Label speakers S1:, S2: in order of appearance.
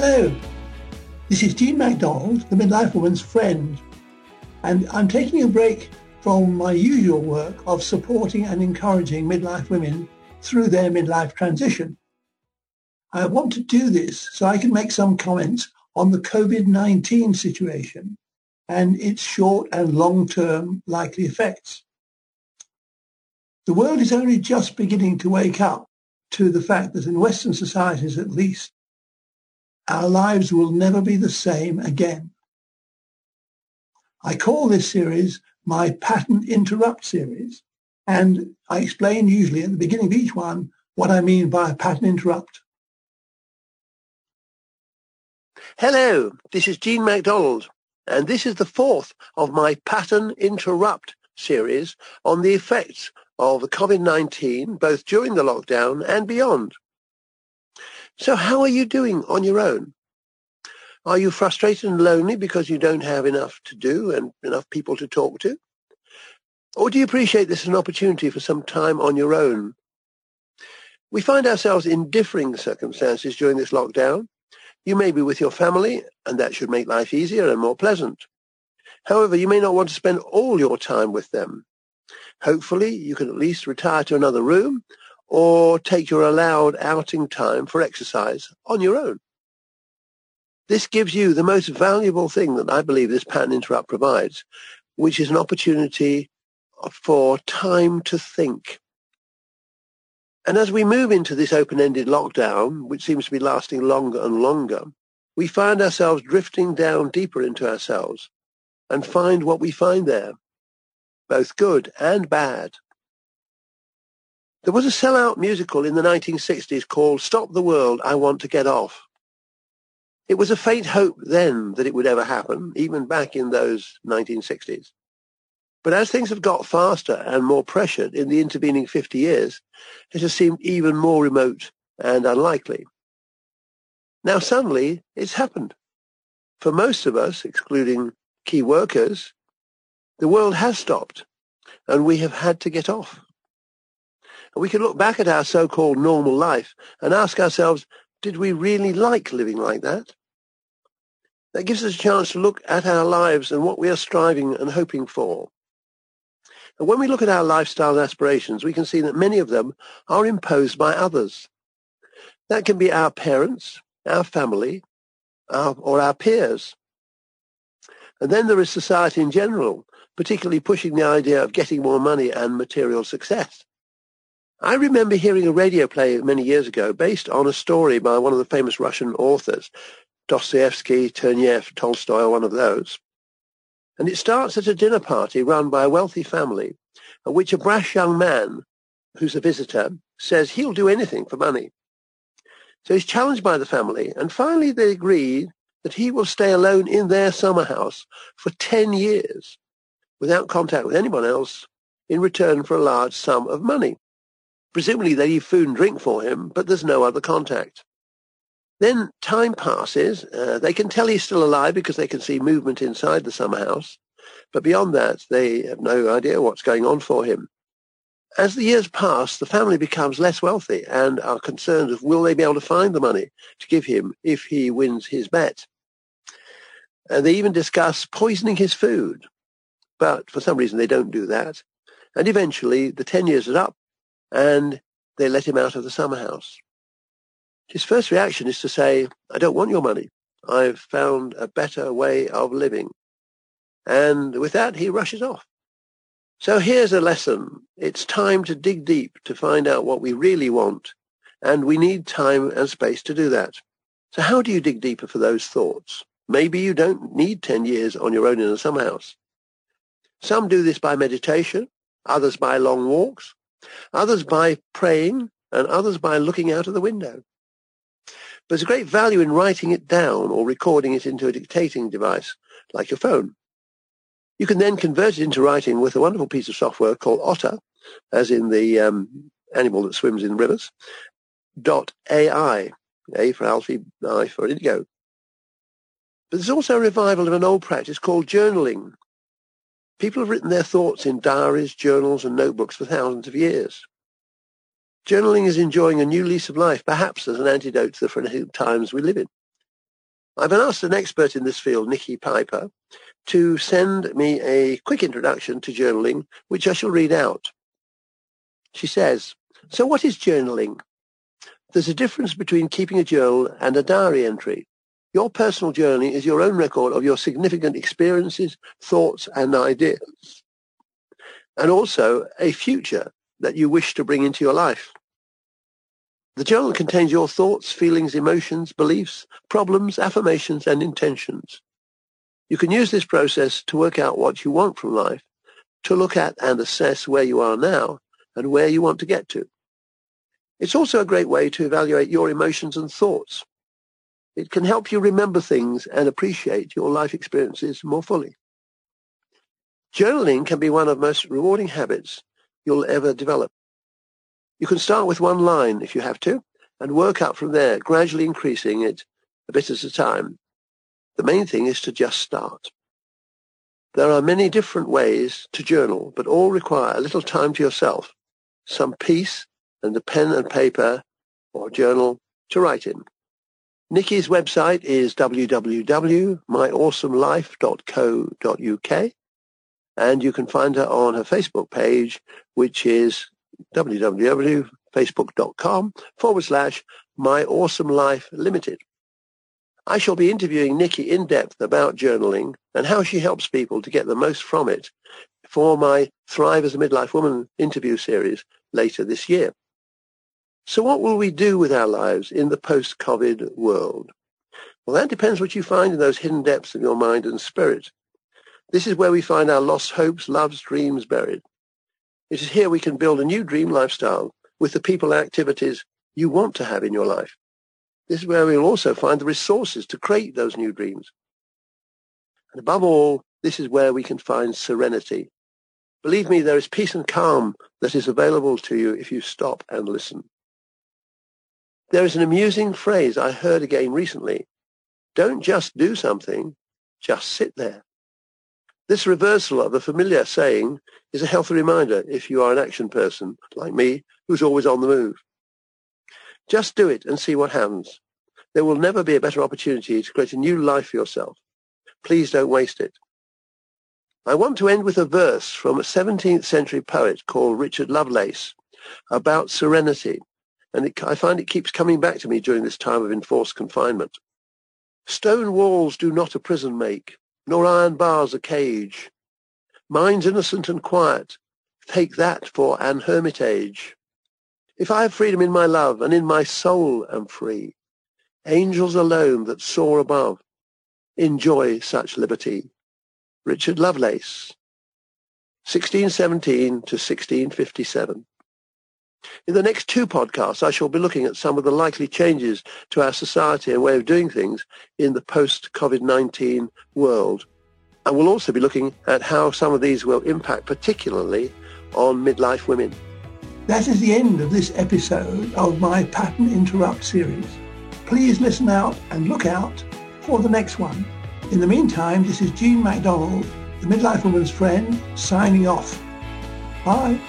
S1: Hello, this is Jean MacDonald, the midlife woman's friend, and I'm taking a break from my usual work of supporting and encouraging midlife women through their midlife transition. I want to do this so I can make some comments on the COVID-19 situation and its short and long-term likely effects. The world is only just beginning to wake up to the fact that in Western societies at least, our lives will never be the same again. I call this series my Pattern Interrupt series, and I explain usually at the beginning of each one what I mean by a pattern interrupt.
S2: Hello, this is Jean MacDonald, and this is the fourth of my Pattern Interrupt series on the effects of the COVID-19, both during the lockdown and beyond. So how are you doing on your own? Are you frustrated and lonely because you don't have enough to do and enough people to talk to? Or do you appreciate this as an opportunity for some time on your own? We find ourselves in differing circumstances during this lockdown. You may be with your family, and that should make life easier and more pleasant. However, you may not want to spend all your time with them. Hopefully, you can at least retire to another room or take your allowed outing time for exercise on your own. This gives you the most valuable thing that I believe this pattern interrupt provides, which is an opportunity for time to think. And as we move into this open-ended lockdown, which seems to be lasting longer and longer, we find ourselves drifting down deeper into ourselves and find what we find there, both good and bad. There was a sellout musical in the 1960s called Stop the World, I Want to Get Off. It was a faint hope then that it would ever happen, even back in those 1960s. But as things have got faster and more pressured in the intervening 50 years, it has seemed even more remote and unlikely. Now suddenly it's happened. For most of us, excluding key workers, the world has stopped and we have had to get off. And we can look back at our so-called normal life and ask ourselves, did we really like living like that? That gives us a chance to look at our lives and what we are striving and hoping for. And when we look at our lifestyle aspirations, we can see that many of them are imposed by others. That can be our parents, our family, our, or our peers. And then there is society in general, particularly pushing the idea of getting more money and material success. I remember hearing a radio play many years ago based on a story by one of the famous Russian authors, Dostoevsky, Turgenev, Tolstoy, one of those. And it starts at a dinner party run by a wealthy family, at which a brash young man, who's a visitor, says he'll do anything for money. So he's challenged by the family, and finally they agree that he will stay alone in their summer house for 10 years without contact with anyone else in return for a large sum of money. Presumably they leave food and drink for him, but there's no other contact. Then time passes. Uh, they can tell he's still alive because they can see movement inside the summer house. But beyond that, they have no idea what's going on for him. As the years pass, the family becomes less wealthy and are concerned of will they be able to find the money to give him if he wins his bet. And they even discuss poisoning his food. But for some reason, they don't do that. And eventually, the 10 years is up and they let him out of the summer house. His first reaction is to say, I don't want your money. I've found a better way of living. And with that, he rushes off. So here's a lesson. It's time to dig deep to find out what we really want. And we need time and space to do that. So how do you dig deeper for those thoughts? Maybe you don't need 10 years on your own in a summer house. Some do this by meditation, others by long walks, others by praying, and others by looking out of the window. But there's a great value in writing it down or recording it into a dictating device, like your phone. You can then convert it into writing with a wonderful piece of software called Otter, as in the um, animal that swims in rivers, dot AI, A for Alfie, I for Indigo. But there's also a revival of an old practice called journaling, People have written their thoughts in diaries, journals, and notebooks for thousands of years. Journaling is enjoying a new lease of life, perhaps as an antidote to the frenetic times we live in. I've been asked an expert in this field, Nikki Piper, to send me a quick introduction to journaling, which I shall read out. She says, so what is journaling? There's a difference between keeping a journal and a diary entry. Your personal journey is your own record of your significant experiences, thoughts, and ideas, and also a future that you wish to bring into your life. The journal contains your thoughts, feelings, emotions, beliefs, problems, affirmations, and intentions. You can use this process to work out what you want from life, to look at and assess where you are now and where you want to get to. It's also a great way to evaluate your emotions and thoughts. It can help you remember things and appreciate your life experiences more fully. Journaling can be one of the most rewarding habits you'll ever develop. You can start with one line if you have to and work up from there, gradually increasing it a bit at a time. The main thing is to just start. There are many different ways to journal, but all require a little time to yourself, some peace and a pen and paper or journal to write in. Nikki's website is www.myawesomelife.co.uk and you can find her on her Facebook page, which is www.facebook.com forward slash My Awesome Life Limited. I shall be interviewing Nikki in depth about journaling and how she helps people to get the most from it for my Thrive as a Midlife Woman interview series later this year. So what will we do with our lives in the post-COVID world? Well, that depends what you find in those hidden depths of your mind and spirit. This is where we find our lost hopes, loves, dreams buried. It is here we can build a new dream lifestyle with the people and activities you want to have in your life. This is where we'll also find the resources to create those new dreams. And above all, this is where we can find serenity. Believe me, there is peace and calm that is available to you if you stop and listen. There is an amusing phrase I heard again recently. Don't just do something, just sit there. This reversal of a familiar saying is a healthy reminder if you are an action person like me who's always on the move. Just do it and see what happens. There will never be a better opportunity to create a new life for yourself. Please don't waste it. I want to end with a verse from a 17th century poet called Richard Lovelace about serenity, and it, I find it keeps coming back to me during this time of enforced confinement. Stone walls do not a prison make, nor iron bars a cage. Minds innocent and quiet, take that for an hermitage. If I have freedom in my love, and in my soul am free, angels alone that soar above enjoy such liberty. Richard Lovelace, 1617 to 1657. In the next two podcasts, I shall be looking at some of the likely changes to our society and way of doing things in the post-COVID-19 world. And we'll also be looking at how some of these will impact particularly on midlife women.
S1: That is the end of this episode of my Pattern Interrupt series. Please listen out and look out for the next one. In the meantime, this is Jean MacDonald, the Midlife Woman's Friend, signing off. Bye.